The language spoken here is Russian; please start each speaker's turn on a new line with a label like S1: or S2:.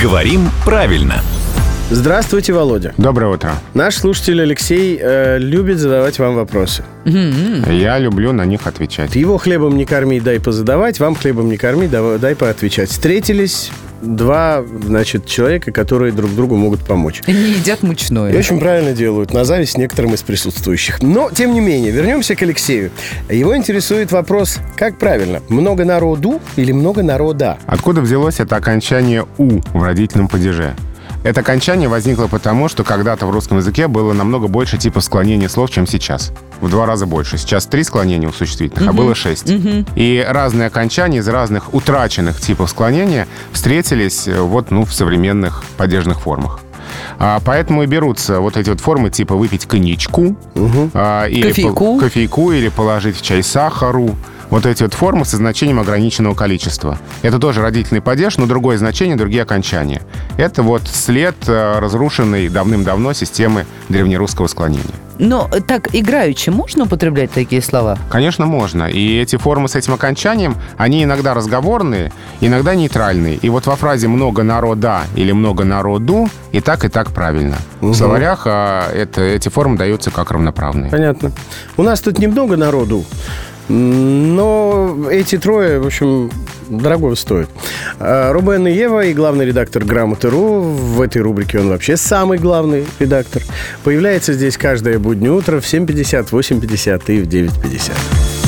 S1: Говорим правильно.
S2: Здравствуйте, Володя.
S3: Доброе утро.
S2: Наш слушатель Алексей э, любит задавать вам вопросы.
S3: Я люблю на них отвечать.
S2: Его хлебом не корми, дай позадавать, вам хлебом не корми, дай, дай поотвечать. Встретились два, значит, человека, которые друг другу могут помочь.
S4: Они едят
S2: И
S4: мучное.
S2: очень правильно делают, на зависть некоторым из присутствующих. Но, тем не менее, вернемся к Алексею. Его интересует вопрос, как правильно, много народу или много народа?
S3: Откуда взялось это окончание «у» в родительном падеже? Это окончание возникло потому, что когда-то в русском языке было намного больше типов склонения слов, чем сейчас. В два раза больше. Сейчас три склонения у существительных, а было шесть. И разные окончания из разных утраченных типов склонения встретились э, вот, ну, в современных падежных формах. А, поэтому и берутся вот эти вот формы типа выпить коньячку, а, или
S4: Кофейку.
S3: по- кофейку или положить в чай сахару. Вот эти вот формы со значением ограниченного количества. Это тоже родительный падеж, но другое значение, другие окончания. Это вот след э, разрушенной давным-давно системы древнерусского склонения.
S4: Но так играючи можно употреблять такие слова?
S3: Конечно, можно. И эти формы с этим окончанием, они иногда разговорные, иногда нейтральные. И вот во фразе «много народа» или «много народу» и так, и так правильно. В словарях а, это, эти формы даются как равноправные.
S2: Понятно. У нас тут немного народу, но эти трое, в общем, дорого стоят. А, Рубен и Ева и главный редактор «Грамоты.ру». В этой рубрике он вообще самый главный редактор. Появляется здесь каждое буднее утро в 7.50, 8.50 и в 9.50.